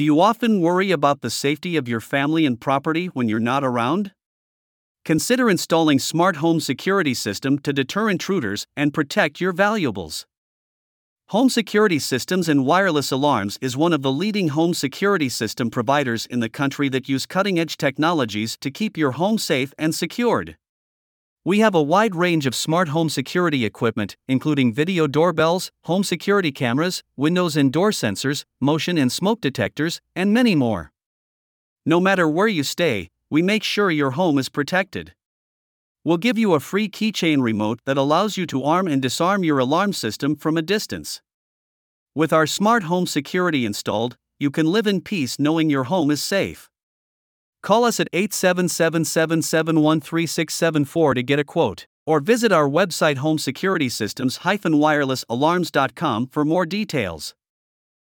Do you often worry about the safety of your family and property when you're not around? Consider installing Smart Home Security System to deter intruders and protect your valuables. Home Security Systems and Wireless Alarms is one of the leading home security system providers in the country that use cutting edge technologies to keep your home safe and secured. We have a wide range of smart home security equipment, including video doorbells, home security cameras, windows and door sensors, motion and smoke detectors, and many more. No matter where you stay, we make sure your home is protected. We'll give you a free keychain remote that allows you to arm and disarm your alarm system from a distance. With our smart home security installed, you can live in peace knowing your home is safe. Call us at 877 771 3674 to get a quote, or visit our website homesecuritysystems-wirelessalarms.com for more details.